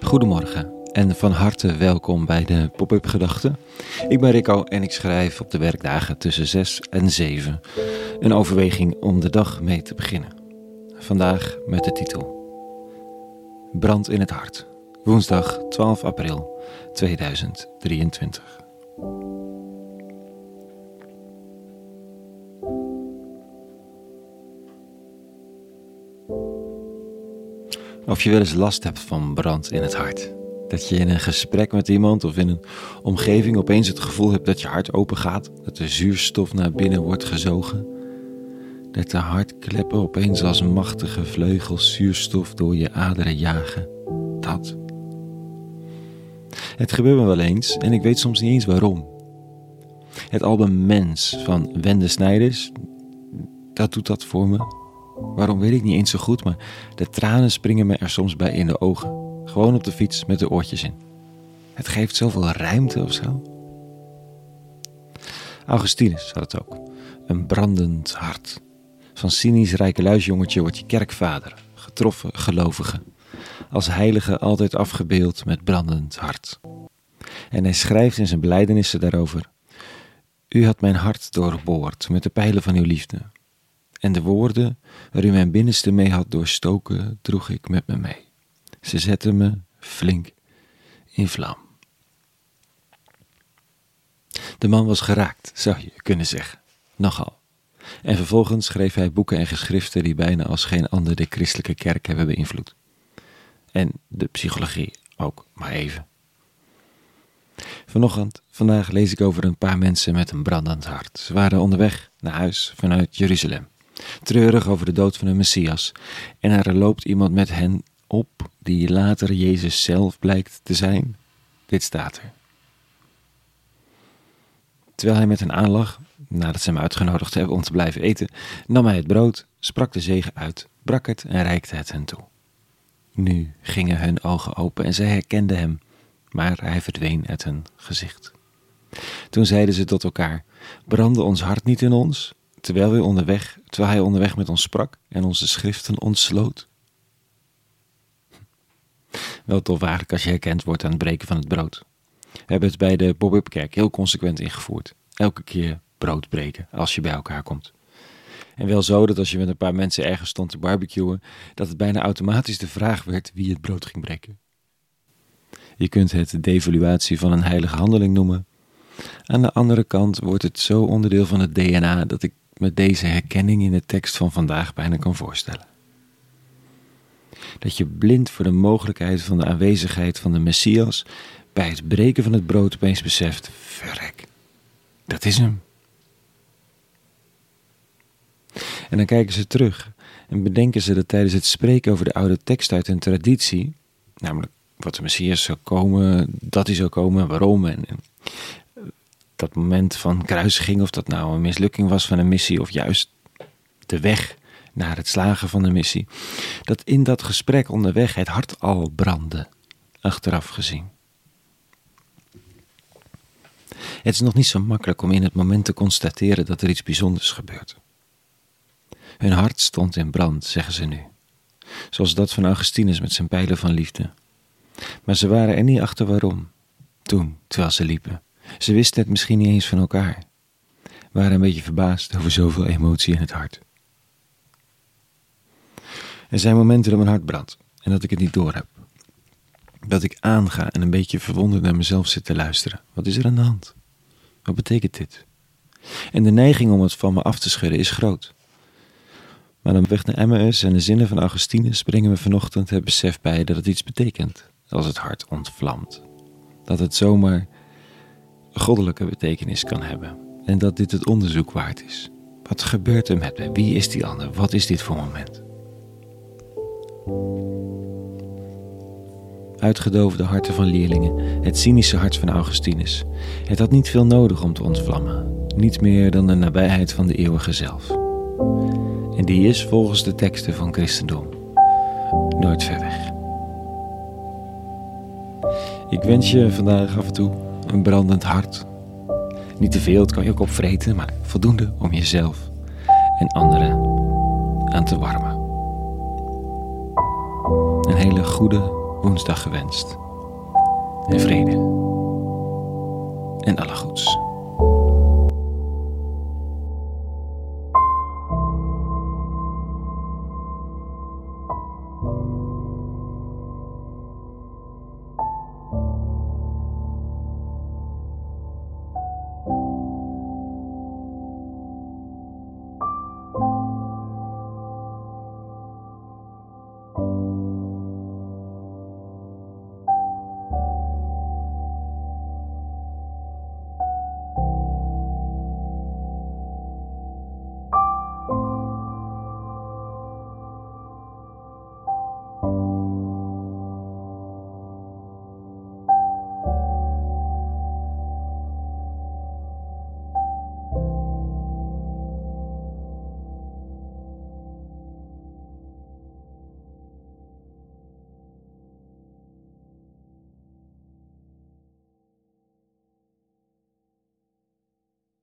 Goedemorgen en van harte welkom bij de Pop-up Gedachten. Ik ben Rico en ik schrijf op de werkdagen tussen 6 en 7 een overweging om de dag mee te beginnen. Vandaag met de titel Brand in het hart, woensdag 12 april 2023. Of je wel eens last hebt van brand in het hart. Dat je in een gesprek met iemand of in een omgeving opeens het gevoel hebt dat je hart open gaat, dat de zuurstof naar binnen wordt gezogen. Dat de hartkleppen opeens als machtige vleugels zuurstof door je aderen jagen. Dat. Het gebeurt me wel eens en ik weet soms niet eens waarom. Het album Mens van Wende Snijders, dat doet dat voor me. Waarom weet ik niet eens zo goed, maar de tranen springen me er soms bij in de ogen. Gewoon op de fiets met de oortjes in. Het geeft zoveel ruimte of zo. Augustinus had het ook. Een brandend hart. Van cynisch rijkeluisjongetje wordt je kerkvader, getroffen gelovige. Als heilige altijd afgebeeld met brandend hart. En hij schrijft in zijn belijdenissen daarover. U had mijn hart doorboord met de pijlen van uw liefde. En de woorden waar u mijn binnenste mee had doorstoken, droeg ik met me mee. Ze zetten me flink in vlam. De man was geraakt, zou je kunnen zeggen. Nogal. En vervolgens schreef hij boeken en geschriften die bijna als geen ander de christelijke kerk hebben beïnvloed. En de psychologie ook, maar even. Vanochtend, vandaag lees ik over een paar mensen met een brandend hart. Ze waren onderweg naar huis vanuit Jeruzalem. Treurig over de dood van hun Messias. En er loopt iemand met hen op die later Jezus zelf blijkt te zijn. Dit staat er. Terwijl hij met hen aanlag, nadat ze hem uitgenodigd hebben om te blijven eten, nam hij het brood, sprak de zegen uit, brak het en reikte het hen toe. Nu gingen hun ogen open en zij herkenden hem, maar hij verdween uit hun gezicht. Toen zeiden ze tot elkaar: Brandde ons hart niet in ons, terwijl, we onderweg, terwijl hij onderweg met ons sprak en onze schriften ontsloot? Wel tof eigenlijk als je herkend wordt aan het breken van het brood. We hebben het bij de Bob-up kerk heel consequent ingevoerd. Elke keer brood breken als je bij elkaar komt. En wel zo dat als je met een paar mensen ergens stond te barbecuen, dat het bijna automatisch de vraag werd wie het brood ging breken. Je kunt het de devaluatie van een heilige handeling noemen. Aan de andere kant wordt het zo onderdeel van het DNA dat ik me deze herkenning in de tekst van vandaag bijna kan voorstellen. Dat je blind voor de mogelijkheid van de aanwezigheid van de Messias bij het breken van het brood opeens beseft: verrek, dat is hem. En dan kijken ze terug en bedenken ze dat tijdens het spreken over de oude tekst uit hun traditie, namelijk wat de Messias zou komen, dat hij zou komen, waarom en, dat moment van kruisiging, of dat nou een mislukking was van een missie of juist de weg naar het slagen van de missie, dat in dat gesprek onderweg het hart al brandde, achteraf gezien. Het is nog niet zo makkelijk om in het moment te constateren dat er iets bijzonders gebeurt. Hun hart stond in brand, zeggen ze nu, zoals dat van Augustinus met zijn pijlen van liefde. Maar ze waren er niet achter waarom, toen, terwijl ze liepen. Ze wisten het misschien niet eens van elkaar, waren een beetje verbaasd over zoveel emotie in het hart. Er zijn momenten dat mijn hart brandt en dat ik het niet doorheb. Dat ik aanga en een beetje verwonderd naar mezelf zit te luisteren. Wat is er aan de hand? Wat betekent dit? En de neiging om het van me af te schudden is groot. Maar dan weg naar Emmaus en de zinnen van Augustinus brengen me vanochtend het besef bij dat het iets betekent als het hart ontvlamt. Dat het zomaar goddelijke betekenis kan hebben en dat dit het onderzoek waard is. Wat gebeurt er met me? Wie is die ander? Wat is dit voor moment? Uitgedoofde harten van leerlingen, het cynische hart van Augustinus. Het had niet veel nodig om te ontvlammen, niet meer dan de nabijheid van de eeuwige zelf. En die is volgens de teksten van christendom nooit ver weg. Ik wens je vandaag af en toe een brandend hart. Niet te veel, het kan je ook opvreten, maar voldoende om jezelf en anderen aan te warmen. Een hele goede woensdag gewenst. En vrede. En alle goeds.